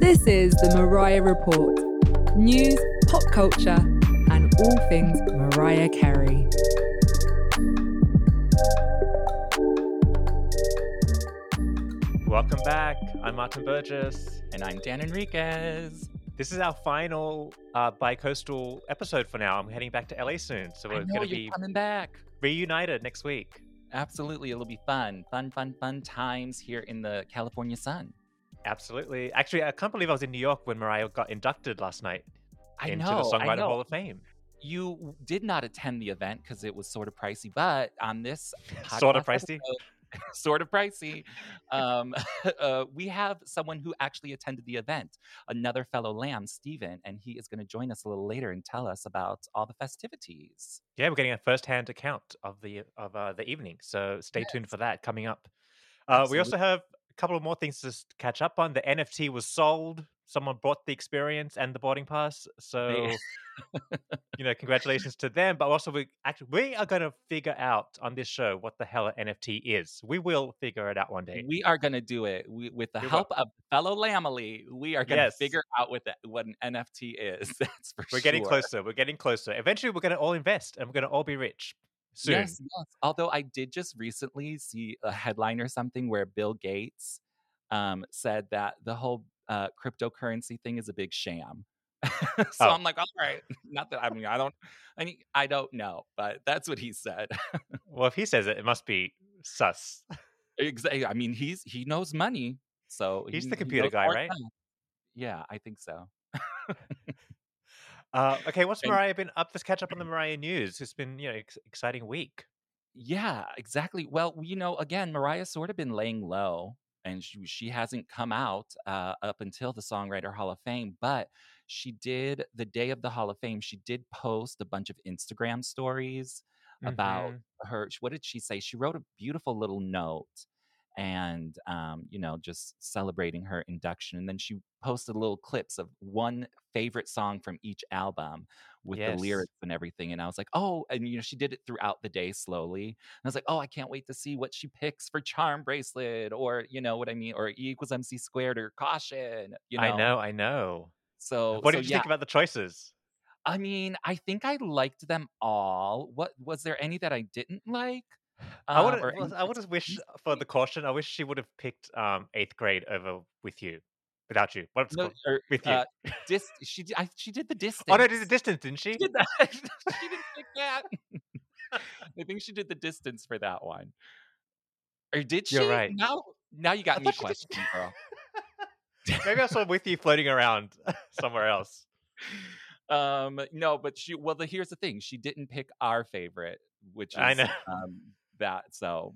This is the Mariah Report news, pop culture, and all things Mariah Carey. Welcome back. I'm Martin Burgess. And I'm Dan Enriquez. This is our final uh, bi-coastal episode for now. I'm heading back to LA soon, so we're going to be coming back. reunited next week. Absolutely, it'll be fun, fun, fun, fun times here in the California sun. Absolutely. Actually, I can't believe I was in New York when Mariah got inducted last night I into know, the Songwriter. Hall of Fame. You did not attend the event because it was sort of pricey, but on this Sort of pricey. episode- sort of pricey. Um, uh, we have someone who actually attended the event, another fellow lamb, Steven, and he is going to join us a little later and tell us about all the festivities. Yeah, we're getting a first-hand account of the of uh, the evening, so stay tuned for that coming up. Uh, we also have a couple of more things to catch up on. The NFT was sold. Someone bought the experience and the boarding pass. So, you know, congratulations to them. But also, we actually we are going to figure out on this show what the hell an NFT is. We will figure it out one day. We are going to do it we, with the will. help of fellow Lambily. We are going to Yes. figure out what the, what an NFT is. That's for sure. We're getting closer. We're getting closer. Eventually, we're going to all invest and we're going to all be rich soon. Yes, yes. Although I did just recently see a headline or something where Bill Gates um, said that the whole uh, cryptocurrency thing is a big sham. so Oh. I'm like, all right. Not that I mean, I don't, I mean, I don't know, but that's what he said. Well, if he says it, it must be sus. exactly. I mean, he's he knows money, so He's he- the computer knows guy, right? than- Yeah, I think so. Uh, okay, what's Mariah been up? Let's catch up on the Mariah news. It's been, you know, ex- exciting week. Yeah, exactly. Well, you know, again, Mariah's sort of been laying low and she, she hasn't come out uh, up until the Songwriter Hall of Fame, but she did the day of the Hall of Fame, she did post a bunch of Instagram stories about Mhm. her. What did she say? She wrote a beautiful little note and, um, you know, just celebrating her induction. And then she posted little clips of one favorite song from each album with Yes. the lyrics and everything. And I was like, oh, and you know, she did it throughout the day slowly. And I was like, oh, I can't wait to see what she picks for Charmbracelet or you know what I mean, or E equals MC squared or caution. You know, I know, I know. So What so, did you yeah, think about the choices? I mean, I think I liked them all. What was there any that I didn't like? I Um, would I would have wished for the caution. I wish she would have picked um eighth grade over with you, without you. What's no, or, With you. uh, dis, she did- I, she did the distance. oh no, did the distance, didn't she? She did that. she didn't pick that. I think she did the distance for that one. Or did she? You're right. Now, now you got I me thought she did- questioning, girl. Maybe I saw with you floating around somewhere else. um no but she well the, here's the thing she didn't pick our favorite which is I know. um that so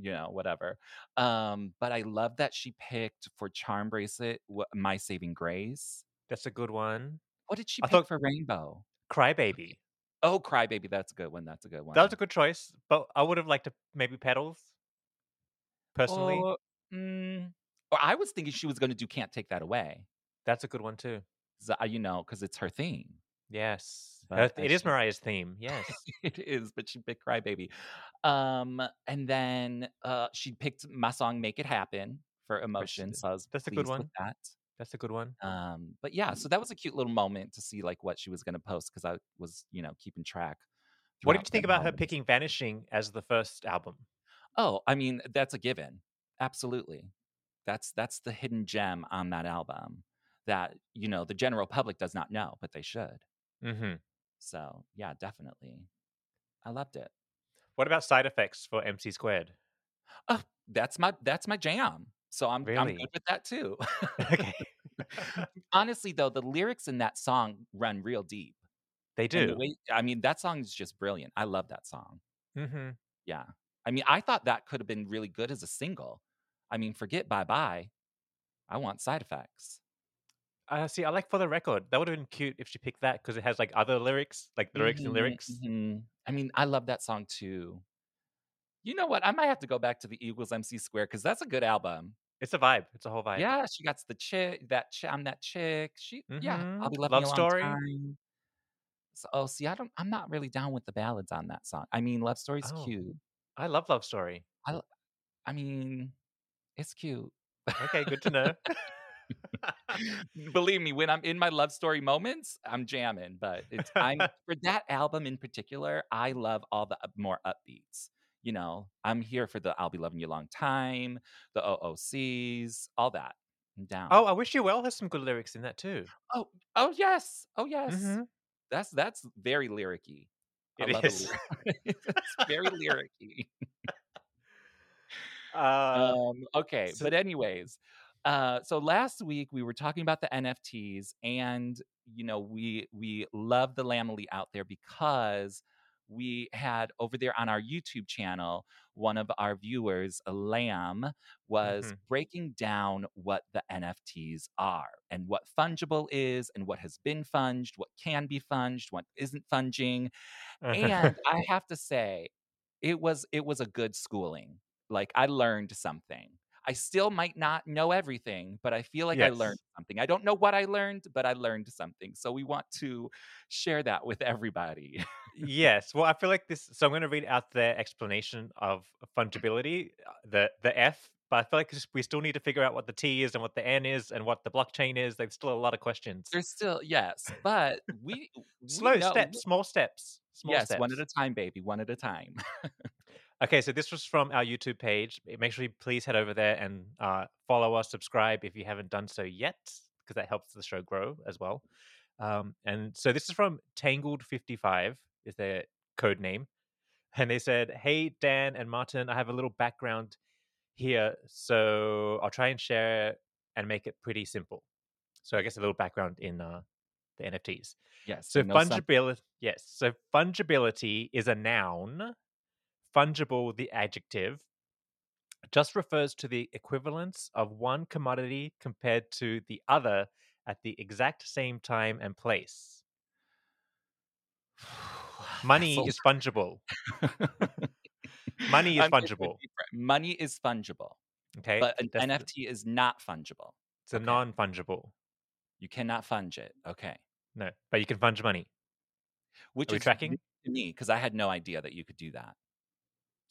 you know whatever um but i love that she picked for Charmbracelet my saving grace That's a good one. what did she I pick thought- for rainbow Crybaby. oh crybaby that's a good one that's a good one That was a good choice, but I would have liked to maybe petals. Personally, or, mm, or i was thinking she was going to do can't take that away that's a good one too. I- you know because it's her theme Yes, But Uh, it is should- Mariah's theme. Yes. it is, but she picked Crybaby. Um, and then uh, she picked my song "Make It Happen" for emotion. So That's a good one. That. That's a good one. Um, but yeah, so that was a cute little moment to see like what she was going to post because I was, you know, keeping track. What did you think about her picking "Vanishing" as the first album? Oh, I mean, that's a given. Absolutely, that's that's the hidden gem on that album that you know the general public does not know, but they should. Mm-hmm. So yeah, definitely, I loved it. What about side effects for MC Squared? Oh, that's my that's my jam. So I'm I'm good with that too. Okay. Honestly, though, the lyrics in that song run real deep. they And the do. way- I mean, that song is just brilliant. I love that song. Mm-hmm. Yeah. I mean, I thought that could have been really good as a single. I mean, forget bye bye. I want side effects. Uh, see, I like for the record. That would have been cute if she picked that because it has like other lyrics, like lyrics and Mhm, lyrics. mhm. I mean, I love that song too. You know what? I might have to go back to the Eagles MC Square because that's a good album. It's a vibe. It's a whole vibe. Yeah, she got the chick. That chick. I'm that chick. She. Yeah, I'll be loving Love you a long Story. time. So, oh, see, I don't. I'm not really down with the ballads on that song. I mean, love story's Oh. cute. I love Love Story. I. I mean, It's cute. Okay, good to know. Believe me, when I'm in my love story moments, I'm jamming. But it's I'm for that album in particular. I love all the more upbeats. You know, I'm here for the "I'll Be Loving You a Long Time," the OOCs, all that. I'm down. oh, I wish you well has some good lyrics in that too. oh, oh yes, oh yes. Mhm. That's that's very lyricy. I It is. it's very lyricy. Uh, um, okay, so- but anyways, uh, so last week we were talking about the NFTs, and you know we we love the Lambily out there because we had over there on our YouTube channel one of our viewers, Lamb, was Mhm. breaking down what the NFTs are and what fungible is and what has been funged, what can be funged, what isn't funging and I have to say, it was it was a good schooling. Like I learned something. I still might not know everything, but I feel like I learned something. I don't know what I learned, but I learned something. So we want to share that with everybody. yes. Well, I feel like this. So I'm going to read out their explanation of fungibility, uh, the the F. But I feel like we still need to figure out what the T is and what the N is and what the blockchain is. There's still a lot of questions. There's still yes, but we, Slow steps, small steps, small yes, steps. one at a time, baby, one at a time. Okay, so this was from our YouTube page. Eh, Make sure you please head over there and uh, follow us, subscribe if you haven't done so yet, because that helps the show grow as well. Um, and so this is from Tangled55 is their code name, and they said, "Hey Dan and Martin, I have a little background here, so I'll try and share and make it pretty simple. So I guess a little background in uh, the NFTs. yes. So some- fungibility, yes. So fungibility is a noun. Fungible, the adjective, just refers to the equivalence of one commodity compared to the other at the exact same time and place. Money is fungible. Money is I'm fungible. Money is fungible, Okay, but an That's the- NFT is not fungible. it's a okay. non-fungible. You cannot funge it. Okay. No, but you can funge money. Which Are is tracking? to me because I had no idea that you could do that.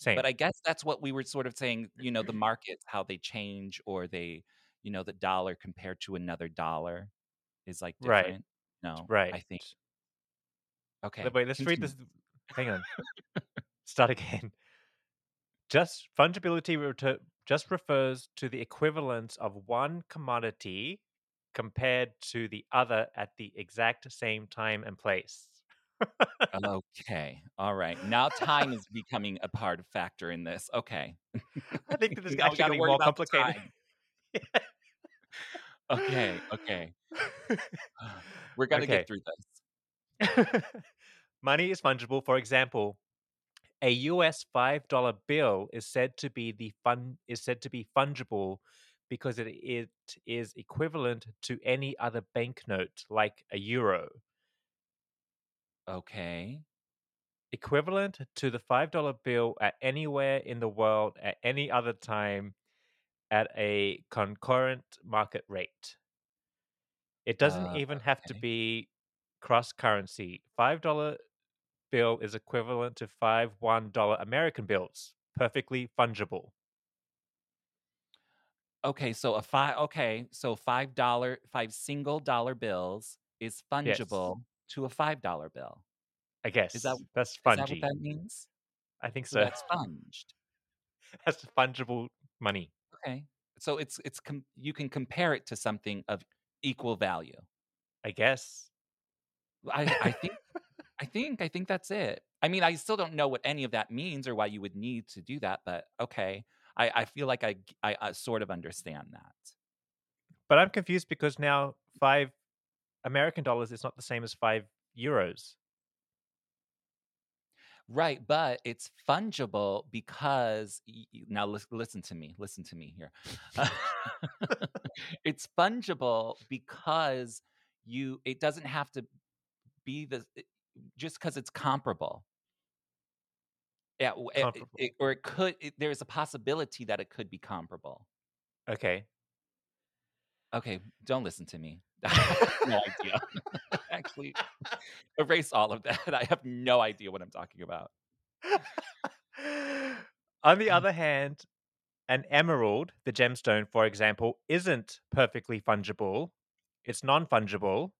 Same. But I guess that's what we were sort of saying, you know, the markets, how they change or they, you know, the dollar compared to another dollar is like Right. No, right. I think. Okay. Wait, let's read this. Hang on. Start again. Just fungibility just refers to the equivalence of one commodity compared to the other at the exact same time and place. Okay. All right. Now time is becoming a part of factor in this. Okay. I think that this we actually getting more complicated. Okay. Okay. We're gonna Okay. get through this. Money is fungible. For example, a US five dollar bill is said to be the fun is said to be fungible because it, it is equivalent to any other banknote, like a euro. Okay. Equivalent to the five dollar bill at anywhere in the world at any other time at a concurrent market rate. It doesn't Uh, even have to be cross currency. Five dollar bill is equivalent to five one dollar American bills. Perfectly fungible. Okay, so a five. Okay, so five dollar, five single dollar bills is Yes. To a five dollar bill. I guess that- that's Is that what that means? I think So so. that's sponged. that's fungible money. Okay, so it's it's com- you can compare it to something of equal value. I guess. I I think I think I think that's it. I mean, I still don't know what any of that means or why you would need to do that, but okay. I, I feel like I I sort of understand that. But I'm confused because now five American dollars is not the same as five euros. Right, but it's fungible because now lis- listen to me, listen to me here. it's fungible because you it doesn't have to be the just because it's comparable. Yeah, it- it- it- or it could. It, there's a possibility that it could be comparable. Okay. Okay, don't listen to me. I have no idea. Actually, erase all of that. I have no idea what I'm talking about. On Mm. the other hand, an emerald, the gemstone, for example, isn't perfectly fungible. It's non fungible.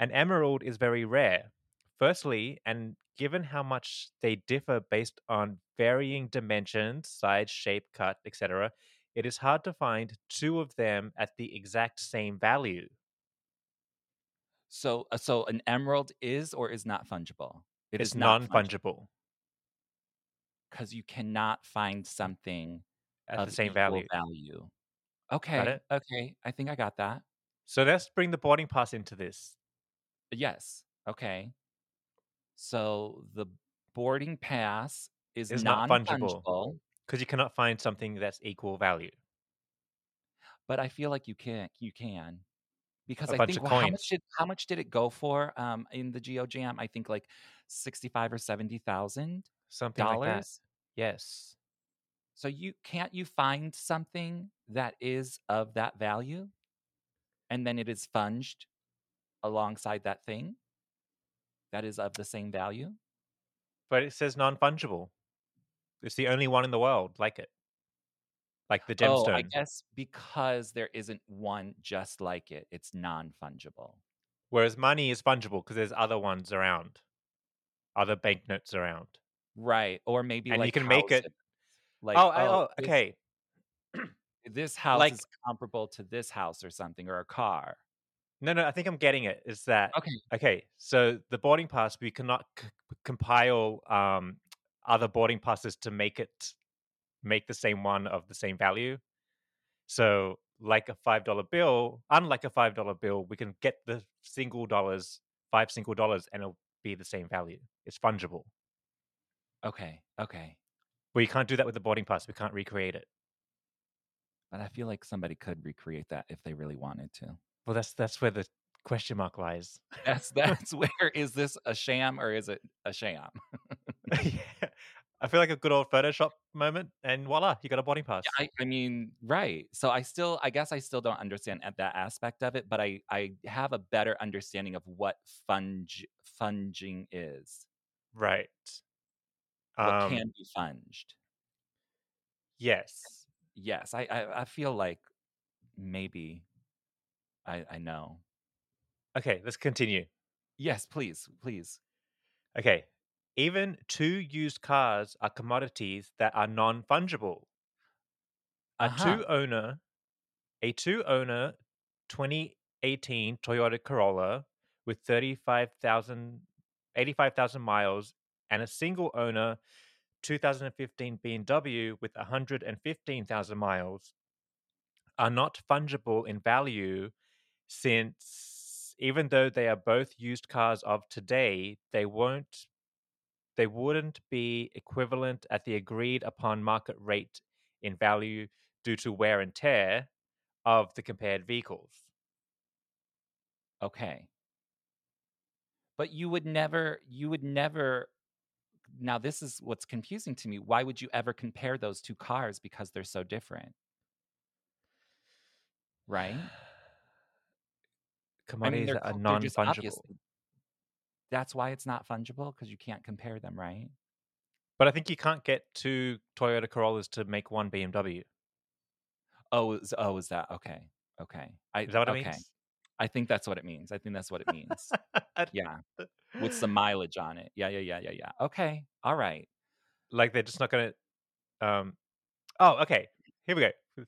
An emerald is very rare. Firstly, and given how much they differ based on varying dimensions, size, shape, cut, etc., it is hard to find two of them at the exact same value. So, uh, so an emerald is or is not fungible. It it's is non fungible because you cannot find something at the same value. value. Okay, okay, I think I got that. So let's bring the boarding pass into this. Yes, okay. So the boarding pass is not non fungible. Because you cannot find something that's equal value. but I feel like you can. You can because A I think well, how much did how much did it go for um in the GeoJam? I think like sixty five or seventy thousand Something like that. dollars. Yes. So you can't you find something that is of that value, and then it is funged alongside that thing that is of the same value. But it says non fungible. It's the only one in the world like it. Like the gemstone. Oh, I guess because there isn't one just like it, it's non fungible. Whereas money is fungible because there's other ones around, other banknotes around. Right. Or maybe And you like can make it- Like, oh, oh, this- okay. This house Like- is comparable to this house or something, or a car. No, no, I think I'm getting it. Is that Okay. okay? So the boarding pass, we cannot c- compile um, other boarding passes to make it make the same one of the same value. So, like a five dollar bill, unlike a five dollar bill, we can get the single dollars, five single dollars, and it'll be the same value. It's fungible. Okay. Okay. But you can't do that with the boarding pass. We can't recreate it. But I feel like somebody could recreate that if they really wanted to. Well, that's that's where the question mark lies. That's that's where is this a sham or is it a sham? yeah. I feel like a good old Photoshop moment, and voila, you got a boarding pass. I, I mean, right. So I still, I guess I still don't understand at that aspect of it, but I, I have a better understanding of what funge, funging is. Right. What Um, can be funged. yes. Yes, I, I, I feel like maybe I, I know. Okay, let's continue. Yes, please, please. Okay. Even two used cars are commodities that are non fungible. A Uh-huh. two owner, a two owner 2018 Toyota Corolla with 35,000, 85,000 miles and a single owner 2015 BMW with 115,000 miles are not fungible in value since even though they are both used cars of today, they won't they wouldn't be equivalent at the agreed upon market rate in value due to wear and tear of the compared vehicles. Okay. But you would never, you would never. Now, this is what's confusing to me. Why would you ever compare those two cars because they're so different? Right? I mean, Commodities they're, that are non fungible. That's why it's not fungible because you can't compare them, right? But I think you can't get two Toyota Corollas to make one BMW. Oh, is, oh, is that okay? Okay, I Is that what it means? I think that's what it means. I think that's what it means. yeah, with some mileage on it. Yeah, yeah, yeah, yeah, yeah. Okay, all right. like they're just not going to. Um, oh, okay. Here we go.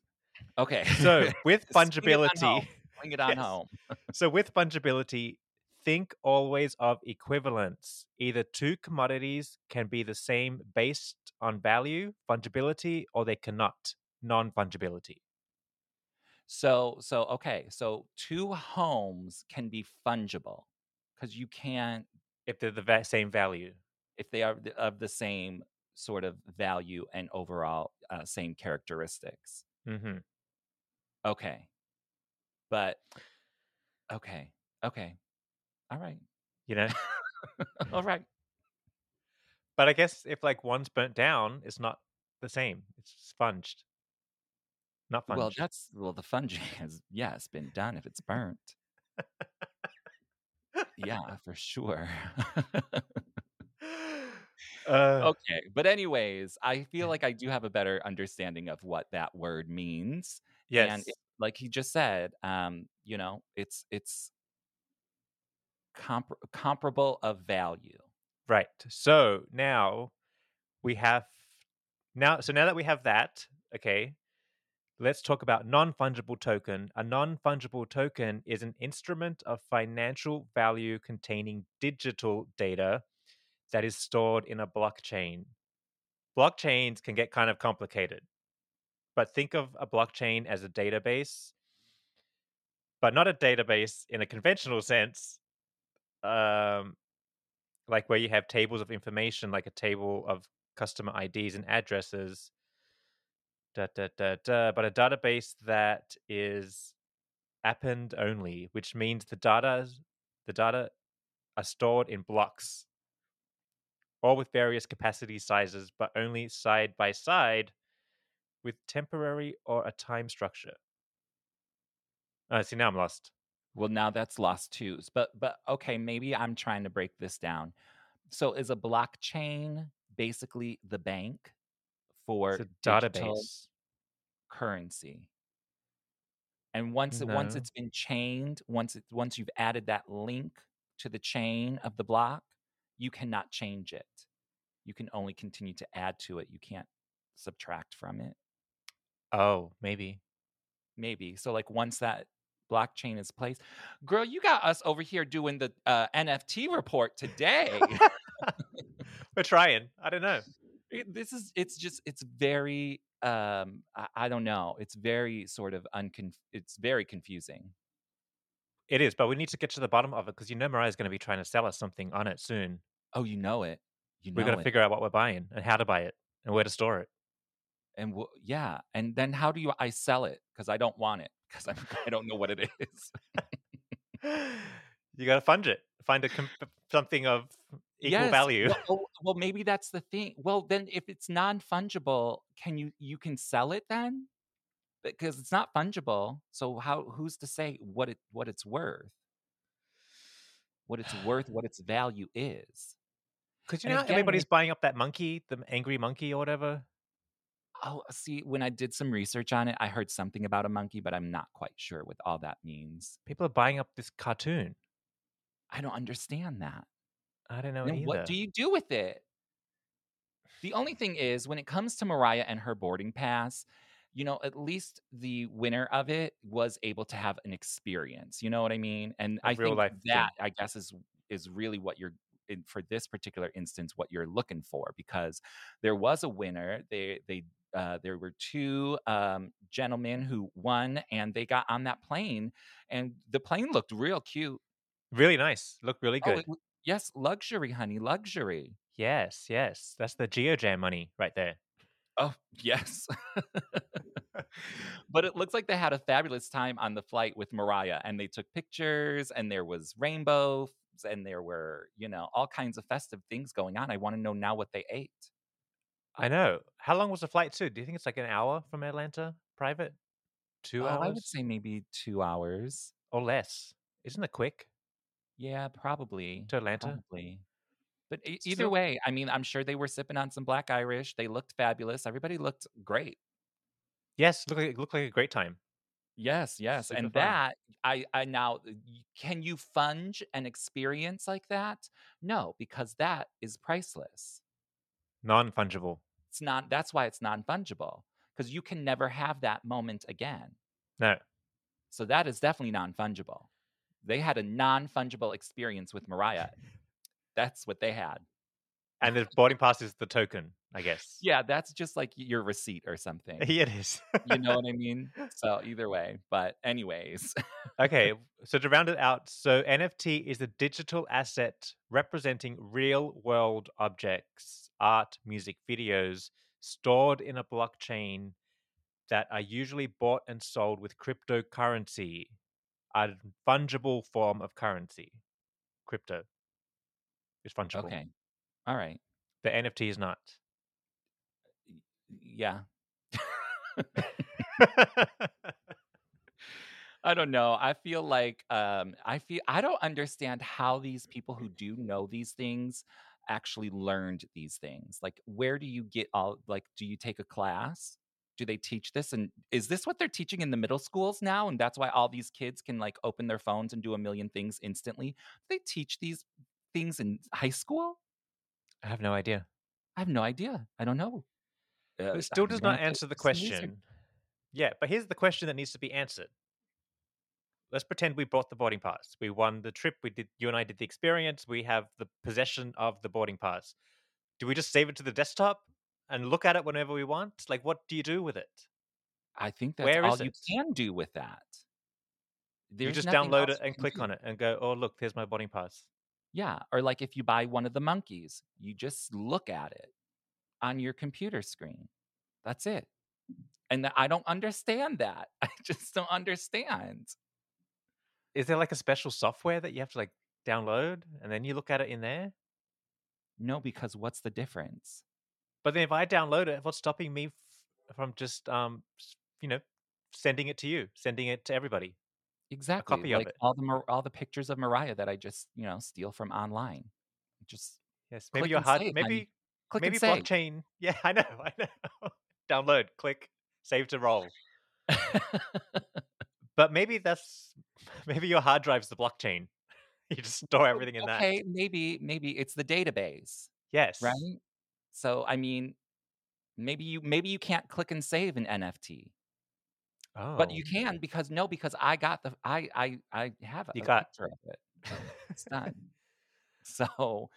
Okay. So with Swing it on fungibility, home. Bring it on Yes. home. so with fungibility, think always of equivalence. Either two commodities can be the same based on value, fungibility, or they cannot, non fungibility. So, so okay. So two homes can be fungible because you can't If they're the va- same value. if they are th- of the same sort of value and overall uh, same characteristics. hmm Okay. But okay. Okay. All right. You know? All right. but I guess if like one's burnt down, it's not the same. It's sponged. Not funged. Well, that's well the funging has yes been done if it's burnt. yeah, for sure. Uh, Okay, but anyways, I feel like I do have a better understanding of what that word means. yes. And it, like he just said, um, you know, it's it's compar- comparable of value. Right. So now we have now so now that we have that, okay, let's talk about non-fungible token. A non-fungible token is an instrument of financial value containing digital data that is stored in a blockchain. Blockchains can get kind of complicated. But think of a blockchain as a database, but not a database in a conventional sense. Um like where you have tables of information, like a table of customer IDs and addresses. Da, da, da, da, but a database that is append only, which means the data the data are stored in blocks, all with various capacity sizes, but only side by side with temporary or a time structure. Uh, see, now I'm lost. Well, now that's lost too. But but okay, maybe I'm trying to break this down. So is a blockchain basically the bank for It's a digital database. currency? And once it, once mm-hmm. it's been chained, once it once you've added that link to the chain of the block, you cannot change it. You can only continue to add to it. You can't subtract from it. Oh, maybe. Maybe. So like once that blockchain is placed, girl, you got us over here doing the uh, NFT report today. We're trying. I don't know. This is it's just it's very um I, I don't know it's very sort of uncon it's very confusing It is, but we need to get to the bottom of it because you know Mariah's going to be trying to sell us something on it soon. oh you know it you know We're going to figure out what we're buying and how to buy it and where to store it. And w- yeah and then how do you i sell it because i don't want it because i don't know what it is you got to fund it. Find a com- something of equal Yes, value. well, oh, well maybe that's the thing well then if it's non-fungible can you you can sell it then because it's not fungible so how who's to say what it what it's worth what it's worth what its value is Because you and know again, everybody's it- buying up that monkey, the angry monkey or whatever. Oh, see, when I did some research on it, I heard something about a monkey, but I'm not quite sure what all that means. People are buying up this cartoon. I don't understand that. I don't know either. what do you do with it? The only thing is, when it comes to Mariah and her boarding pass, you know, at least the winner of it was able to have an experience. You know what I mean? And A I think life thing. that, I guess, is is really what you're in, for this particular instance what you're looking for because there was a winner. They they uh, there were two um, gentlemen who won, and they got on that plane, and the plane looked real cute. Really nice. Look really Oh, good. it yes, luxury, honey, luxury. yes, yes. That's the GeoJam money right there. Oh, yes. but it looks like they had a fabulous time on the flight with Mariah and they took pictures and there was rainbow and there were, you know, all kinds of festive things going on. I want to know now what they ate. I know. How long was the flight too? Do you think it's like an hour from Atlanta? Private? Two Oh, hours? I would say maybe 2 hours. or less. Isn't it quick Yeah, probably. to Atlanta? Probably. But e- either still- way, I mean, I'm sure they were sipping on some black Irish. They looked fabulous. Everybody looked great. Yes, look like it looked like a great time. Yes, yes. Super and fun. that I I now uh, y- can you funge an experience like that? No, because that is priceless. Non-fungible. It's not that's why it's non-fungible because you can never have that moment again. No. So that is definitely non-fungible. They had a non-fungible experience with Mariah. That's what they had. And the boarding pass is the token, I guess. Yeah, that's just like your receipt or something. Yeah, it is. you know what I mean? So either way, but anyways. okay, so to round it out, so NFT is a digital asset representing real world objects, art, music, videos stored in a blockchain that are usually bought and sold with cryptocurrency, a fungible form of currency. Crypto is fungible. okay. All right. The NFT is not. Yeah. I don't know. I feel like um I feel I don't understand how these people who do know these things actually learned these things? Like, where do you get all, like, do you take a class? Do they teach this? And is this what they're teaching in the middle schools now? And that's why all these kids can like open their phones and do a million things instantly. They teach these things in high school? I have no idea. I have no idea. I don't know. Uh, It still I'm does not answer the question. Yeah, but here's the question that needs to be answered. Let's pretend we bought the boarding pass. We won the trip. We did. You and I did the experience. We have the possession of the boarding pass. Do we just save it to the desktop and look at it whenever we want? Like, what do you do with it? I think that's Where all you it? can do with that. you just download it and click do. on it and go, "Oh, look, there's my boarding pass." Yeah. Or like if you buy one of the monkeys, you just look at it on your computer screen. That's it. And I don't understand that. I just don't understand. Is there like a special software that you have to like download and then you look at it in there? No, because what's the difference? But then if I download it, what's stopping me f- from just um, you know, sending it to you, sending it to everybody? Exactly. copy of like it. all the Mar- all the pictures of Mariah that I just, you know, steal from online. Just Yes, maybe Click your and hard, save, maybe click maybe save. blockchain. Yeah, I know, I know. Download, click, save to roll. But maybe that's maybe your hard drive's the blockchain. You just store everything in that. okay, maybe maybe it's the database, Yes. right? So I mean, maybe you maybe you can't click and save an NFT. Oh. But you can because no, because I got the I I I have a You got- picture of it. It's done. so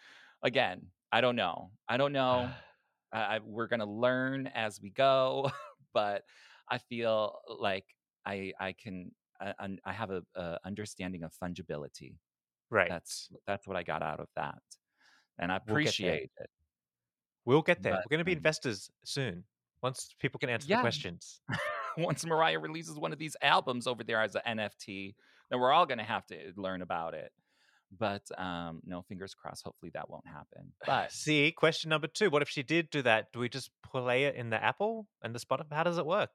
again, I don't know. I don't know. I, we're gonna learn as we go, but I feel like I I can I, I have a, a understanding of fungibility. right. That's that's what I got out of that, and I We'll appreciate it. we'll get there. but, We're going to be um, investors soon. Once people can answer Yeah. the questions. Once Mariah releases one of these albums over there as an NFT, then we're all gonna have to learn about it. But um, no, fingers crossed. Hopefully that won't happen. But See, question number two. What if she did do that? Do we just play it in the Apple and the Spotify? How does it work?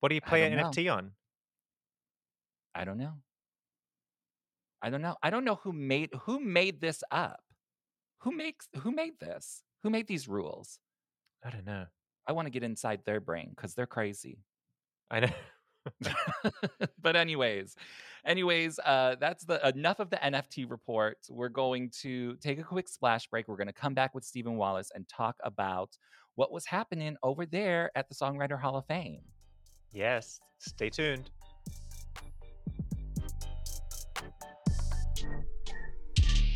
What do you play an know. NFT on? I don't know. I don't know. I don't know who made who made this up. Who makes who made this? Who made these rules? I don't know. I want to get inside their brain because they're crazy. I know. but anyways, anyways, uh, that's the enough of the NFT report. We're going to take a quick splash break. We're going to come back with Steven Wallace and talk about what was happening over there at the Songwriter Hall of Fame. yes. Stay tuned.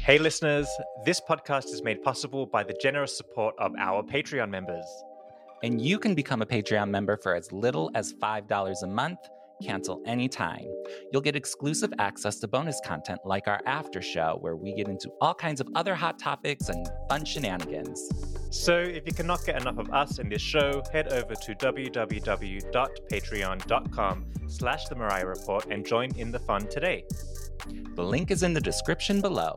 Hey, listeners. This podcast is made possible by the generous support of our Patreon members. And you can become a Patreon member for as little as $5 a month. Cancel anytime. You'll get exclusive access to bonus content like our after show, where we get into all kinds of other hot topics and fun shenanigans. So, if you cannot get enough of us and this show, head over to www.patreon.com slash The Mariah Report and join in the fun today. The link is in the description below.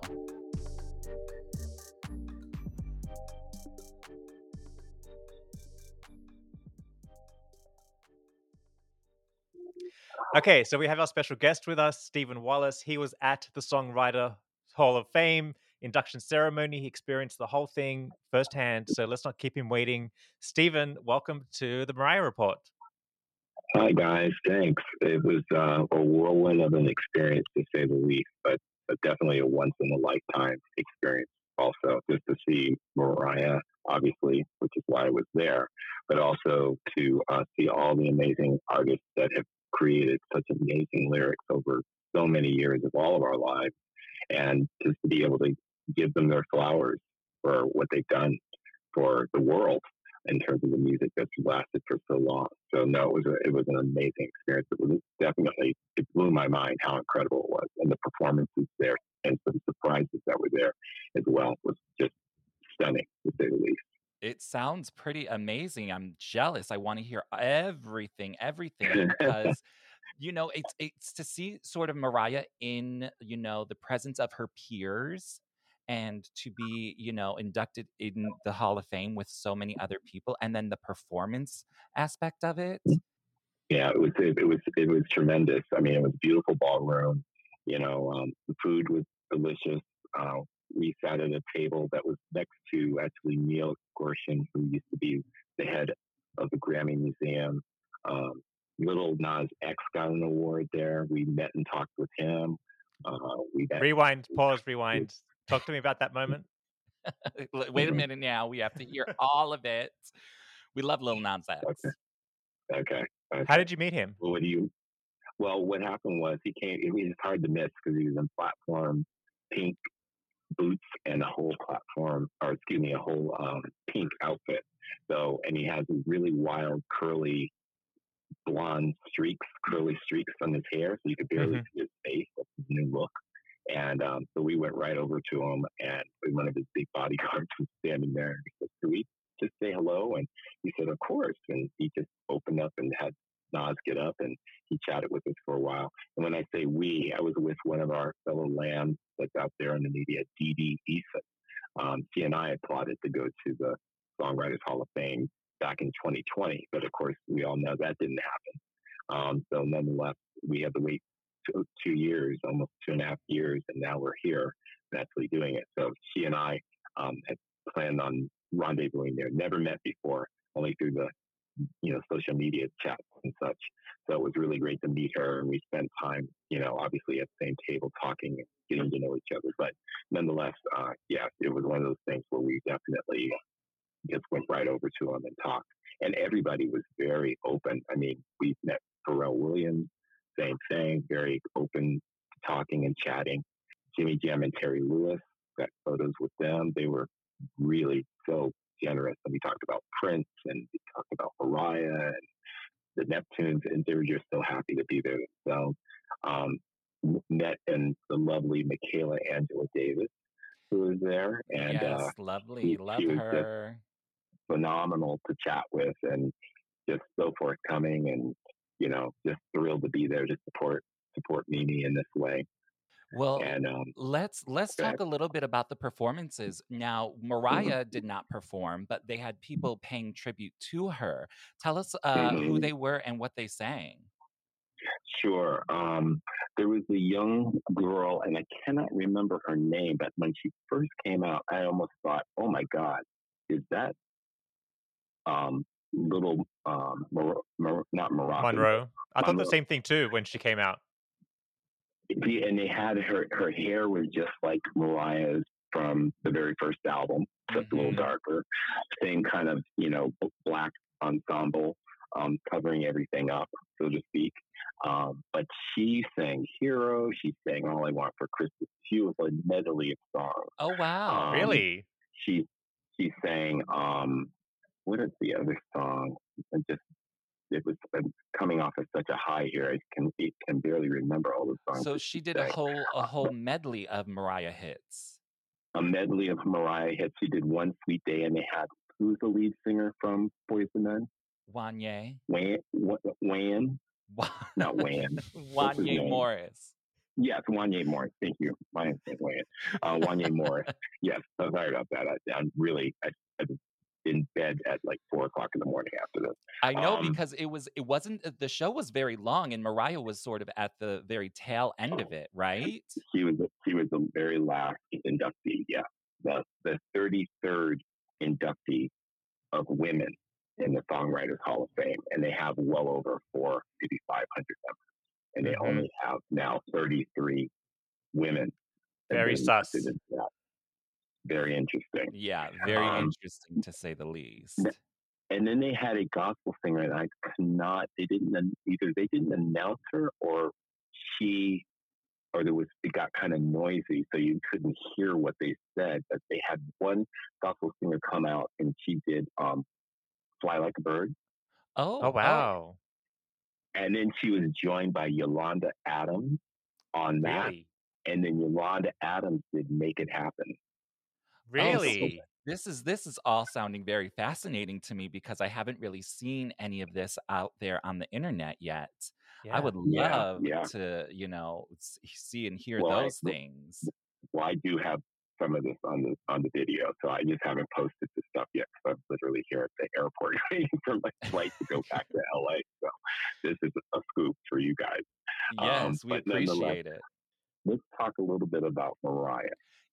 Okay, so we have our special guest with us, Steven Wallace. He was at the Songwriter Hall of Fame induction ceremony. He experienced the whole thing firsthand. So let's not keep him waiting. Steven, welcome to the Mariah Report. Hi guys, thanks. It was uh, a whirlwind of an experience to say the least, but, but definitely a once in a lifetime experience. Also, just to see Mariah, obviously, which is why I was there, but also to uh, see all the amazing artists that have created such amazing lyrics over so many years of all of our lives, and just to be able to give them their flowers for what they've done for the world in terms of the music that's lasted for so long. So no, it was a, it was an amazing experience. It was definitely it blew my mind how incredible it was, and the performances there and some surprises that were there as well was just stunning to say the least. It sounds pretty amazing. I'm jealous. I want to hear everything, everything, because you know it's it's to see sort of Mariah in you know the presence of her peers and to be you know inducted in the Hall of Fame with so many other people, and then the performance aspect of it. Yeah, it was it, was it was tremendous. I mean, it was a beautiful ballroom. You know, um, the food was delicious. Uh, we sat at a table that was next to actually Neil Gorshin, who used to be the head of the Grammy Museum. Um, Lil Nas X got an award there. We met and talked with him. Uh, we met, rewind, pause, rewind. Talk to me about that moment. Wait a minute now. We have to hear all of it. We love Lil Nas X. Okay. Okay. okay. How did you meet him? Well, what do you? Well, what happened was he came. It was hard to miss because he was in platform pink boots and a whole platform, or excuse me, a whole um, pink outfit. So, and he has really wild, curly, blonde streaks, curly streaks on his hair, so you could barely Mhm. see his face. That's his new look. And um, so we went right over to him, and one of his big bodyguards was standing there. And he said, "Do we just say hello?" And he said, "Of course." And he just opened up and had Nas get up, and he chatted with us for a while. And when I say we, I was with one of our fellow lambs that's out there in the media, Dee Dee Eason. Um, she and I had plotted to go to the Songwriters Hall of Fame back in 2020, but of course, we all know that didn't happen. Um, so nonetheless, we had to wait two, two years, almost two and a half years, and now we're here and actually doing it. So she and I um, had planned on rendezvousing there. Never met before, only through the you know social media chats and such. So it was really great to meet her, and we spent time, you know, obviously at the same table talking getting to know each other. But nonetheless, uh, yeah, it was one of those things where we definitely just went right over to him and talked. And everybody was very open. I mean, we met Pharrell Williams, same thing, very open talking and chatting. Jimmy Jam and Terry Lewis got photos with them. They were really so generous. And we talked about Prince and we talked about Mariah and the Neptunes, and they were just so happy to be there themselves. Um, met and the lovely Michaela Angela Davis, who was there, and yes, uh, lovely. she- Love she her. phenomenal to chat with, and just so forthcoming, and you know, just thrilled to be there to support support Mimi in this way. Well, And um, let's let's talk a little bit about the performances. Now, Mariah did not perform, but they had people paying tribute to her. Tell us uh, who Mhm. they were and what they sang. Sure. Um, there was a young girl, and I cannot remember her name, but when she first came out, I almost thought, "Oh my God, is that um, little um, Mar- Mar- not Moroccan, Monroe. I thought the same thing too when she came out. The- and they had her her hair was just like Mariah's from the very first album, just a little Mhm. darker. Same kind of you know black ensemble, um, covering everything up, so to speak. Um, but she sang "Hero." She sang "All I Want for Christmas." She was a medley of songs. Oh wow! Um, really? She she sang um, what is the other song? I just it was coming off of such a high here. I can I can barely remember all the songs. so she did a whole a whole medley of Mariah hits. a medley of Mariah hits. She did one sweet day, and they had who's the lead singer from Boys and Men? Wanya, Wayne, Wa- Wayne, not his Wanya? Morris. Yes, Wanya Morris. Thank you. My name's Wayne. Uh, Wanya Morris. Yes, so sorry about that. I, I'm really I, I was in bed at like four o'clock in the morning after this. I know Um, because it was it wasn't uh, the show was very long and Mariah was sort of at the very tail end of it, right? He was he was the very last inductee. Yeah, the the 33rd inductee of women in the Songwriters Hall of Fame, and they have well over four, maybe 500 members, and they Mhm. only have now 33 women. Very sus. that. Very interesting. Yeah, very Um, interesting to say the least. And then they had a gospel singer, and I could not. They didn't either. They didn't announce her, or she, or there was. It got kind of noisy, so you couldn't hear what they said. But they had one gospel singer come out, and she did um, "Fly Like a Bird," Oh, Oh wow. and then she was joined by Yolanda Adams on that, Really? and then Yolanda Adams did "Make It Happen." Oh, Really? This is this is all sounding very fascinating to me because I haven't really seen any of this out there on the internet yet. I would love yeah. to, you know, see and hear Well, I- those things. Well, I do have some of this on the on the video, so I just haven't posted this stuff yet because I'm literally here at the airport waiting for my flight to go back to LA. So this is a scoop for you guys. Um, Yes, we appreciate it. let's talk a little bit about Mariah.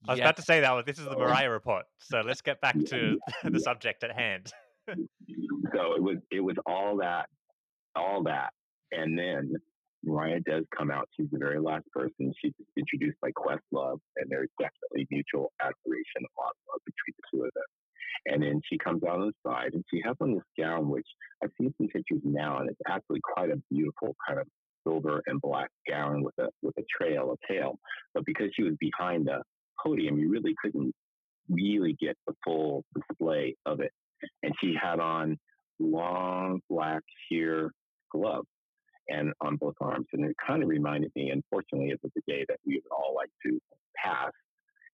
I was Yeah. about to say that well, this is the Mariah report. So let's get back to the subject at hand. So it was it was all that, all that, and then Mariah does come out. She's the very last person. She's introduced by Questlove, and there's definitely mutual admiration and love between the two of them. And then she comes out on the side, and she has on this gown, which I've seen some pictures now, and it's actually quite a beautiful kind of silver and black gown with a with a trail, a tail. But because she was behind the podium, you really couldn't really get the full display of it. And she had on long black sheer gloves and on both arms. And it kind of reminded me, unfortunately, it was a day that we would all like to pass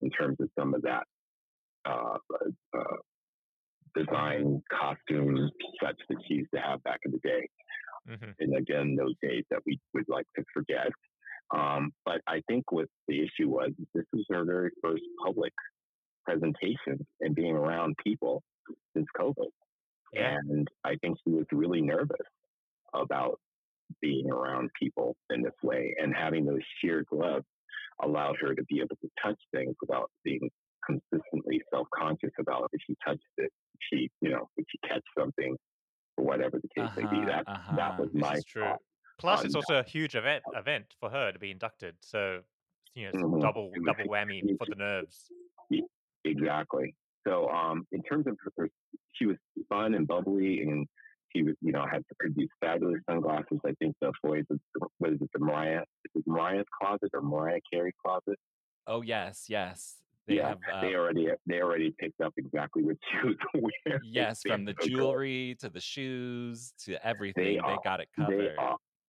in terms of some of that uh, uh, design, costume, such that she used to have back in the day. hmm And again, those days that we would like to forget. Um, but I think what the issue was, this was her very first public presentation and being around people since COVID. Yeah. And I think she was really nervous about being around people in this way and having those sheer gloves allowed her to be able to touch things without being consistently self-conscious about. If she touched it, she, you know, if she catch something or whatever the case may be, Uh-huh, that, uh-huh. that was This my true. thought. Plus, it's also a huge event event for her to be inducted. So, you know, it's Mhm. double double whammy for the nerves. Exactly. So, um, in terms of her, she was fun and bubbly, and she was, you know, had these fabulous sunglasses. I think the boys, what is it, the Mariah? Is Mariah's closet or Mariah Carey's closet? Oh yes, yes. They yeah, have uh, they already they already picked up exactly what she was wearing. yes, from the jewelry to the shoes to everything. They, are- got it They covered.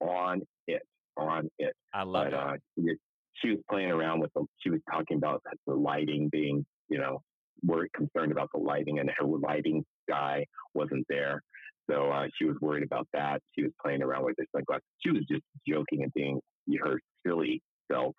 On it, on it. I love but it. uh, she- was playing around with the. She was talking about the lighting being, you know, worried, concerned about the lighting, and her lighting guy wasn't there, so uh, she was worried about that. She was playing around with her sunglasses. She was just joking and being her silly self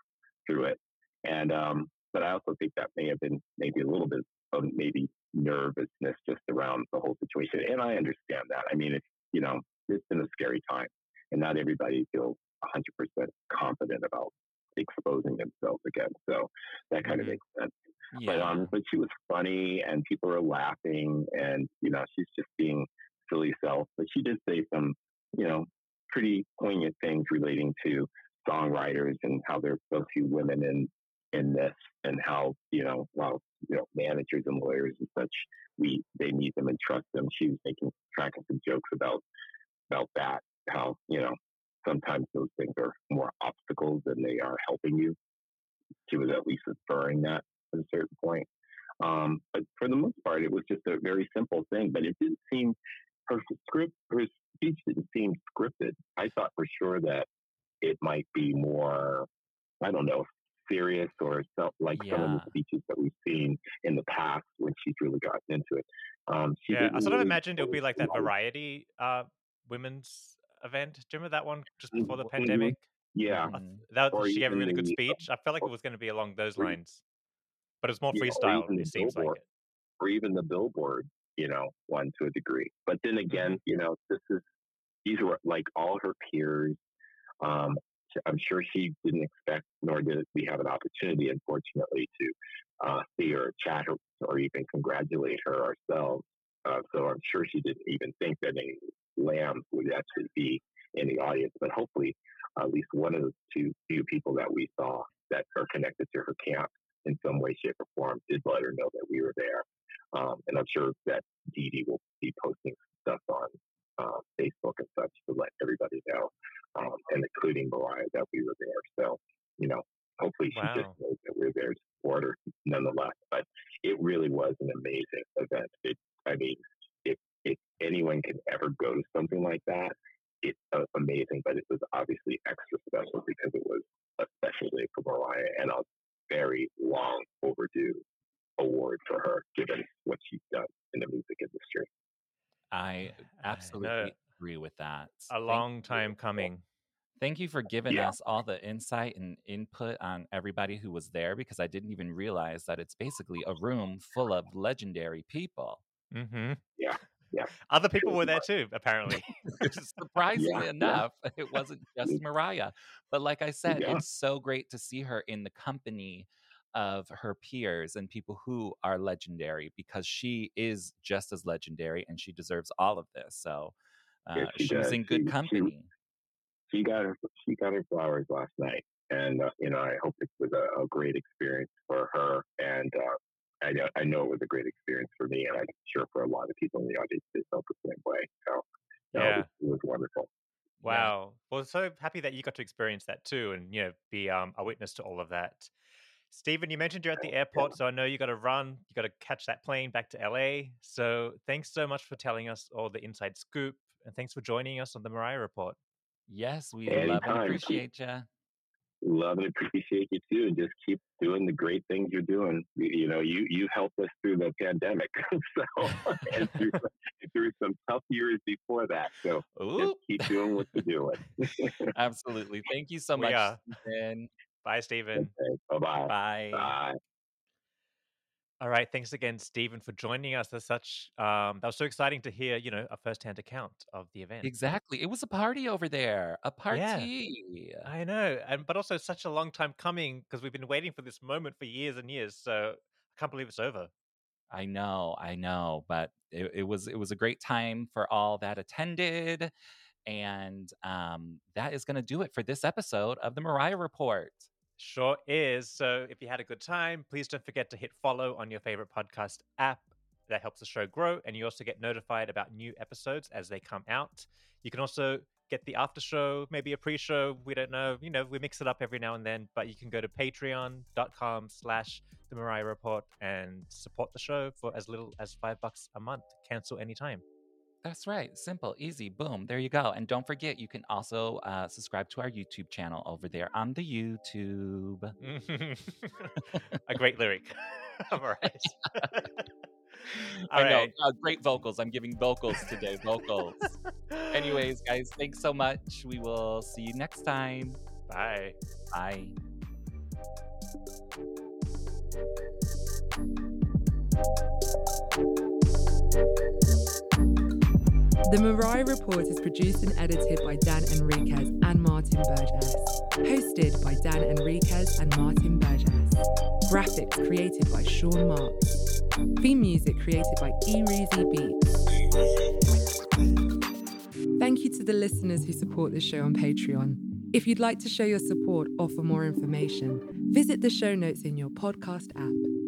through it, and um, but I also think that may have been maybe a little bit of maybe nervousness just around the whole situation, and I understand that. I mean, it's you know, it's been a scary time, and not everybody feels 100% confident about exposing themselves again. So that kind of Mhm. makes sense. yeah. But um, but she was funny, and people were laughing, and you know, she's just being silly self. But she did say some, you know, pretty poignant things relating to songwriters and how there's so few women in in this, and how you know, well, you know, managers and lawyers and such, we they need them and trust them. She was making cracking some jokes about about that, how you know sometimes those things are more obstacles than they are helping you. She was at least inferring that at a certain point. Um, but for the most part, it was just a very simple thing. But it didn't seem her script, her speech didn't seem scripted. I thought for sure that it might be more, I don't know, serious or self, like some of the speeches that we've seen in the past when she's really gotten into it. Um, she Yeah, I sort of really imagined it would be like that variety uh, women's event. Do you remember that one just Mhm, before the pandemic? Yeah, I. That Or she gave a really good speech. I felt like it was going to be along those lines, but it was more Yeah, freestyle. It seems like it. or even the billboard, you know, one to a degree. But then again, you know, this is these were like all her peers. Um, I'm sure she didn't expect, nor did we have an opportunity, unfortunately, to uh, see her chat her or even congratulate her ourselves. Uh, so I'm sure she didn't even think that any lambs would actually be in the audience. But hopefully, at least one of the two few people that we saw that are connected to her camp in some way, shape, or form did let her know that we were there. Um, and I'm sure that Dee Dee will be posting stuff on uh, Facebook and such to let everybody know, um, and including Mariah that we were there. So, you know, hopefully she Wow. just knows that we're there to support her nonetheless. But it really was an amazing event. It, I mean, anyone can ever go to something like that, it's uh, amazing. But it was obviously extra special because it was a special day for Mariah and a very long overdue award for her, given what she's done in the music industry. I I absolutely know. agree with that. A Thank long you. time coming. Thank you for giving Yeah. us all the insight and input on everybody who was there because I didn't even realize that it's basically a room full of legendary people. hmm Yeah. Other people were there too, apparently. Surprisingly Yeah. enough, it wasn't just Mariah. But like I said, Yeah. it's so great to see her in the company of her peers and people who are legendary because she is just as legendary and she deserves all of this. So uh, she she was in good She- she- company. She got her she got her flowers last night, and uh, you know I hope it was a, a great experience for her, and uh, I know I know it was a great experience for me, and I'm sure for a lot of people in the audience they felt the same way. So no, it Yeah. was- it was wonderful. Yeah. Wow. Well, so happy that you got to experience that too, and you know, be um, a witness to all of that. Steven, you mentioned you're at the airport, so I know you got to run. You got to catch that plane back to LA. So thanks so much for telling us all the inside scoop, and thanks for joining us on the Mariah Report. Yes, we love and appreciate you. Love and appreciate you too, and just keep doing the great things you're doing. You, know, you you helped us through the pandemic, so and through, through some tough years before that. So just keep doing what you're doing. absolutely. Thank you so much. Steven. Bye, Steven. Bye bye. Bye. Bye. All right, thanks again, Steven, for joining us. That's such um, that was so exciting to hear. You know, a first-hand account of the event. Exactly. It was a party over there. A party. Yeah, I know, and but also such a long time coming because we've been waiting for this moment for years and years. So I can't believe it's over. I know, I know, but it, it was it was a great time for all that attended, and um, that is going to do it for this episode of the Mariah Report. Sure is. So if you had a good time, please don't forget to hit follow on your favorite podcast app. That helps the show grow, and you also get notified about new episodes as they come out. You can also get the after show, maybe a pre-show. We don't know. You know, we mix it up every now and then, but you can go to patreon.com slash the Mariah Report and support the show for as little as five bucks a month. Cancel anytime. That's right. Simple, easy, boom. There you go. And don't forget, you can also uh, subscribe to our YouTube channel over there on the YouTube. a great lyric. All right. I All know. Uh, great vocals. I'm giving vocals today. vocals. Anyways, guys, thanks so much. We will see you next time. bye. Bye. The Mariah Report is produced and edited by Dan Enriquez and Martin Burgess. Hosted by Dan Enriquez and Martin Burgess. Graphics created by Sean Marks. Theme music created by Ereezy Beatz. Thank you to the listeners who support this show on Patreon. If you'd like to show your support or for more information, visit the show notes in your podcast app.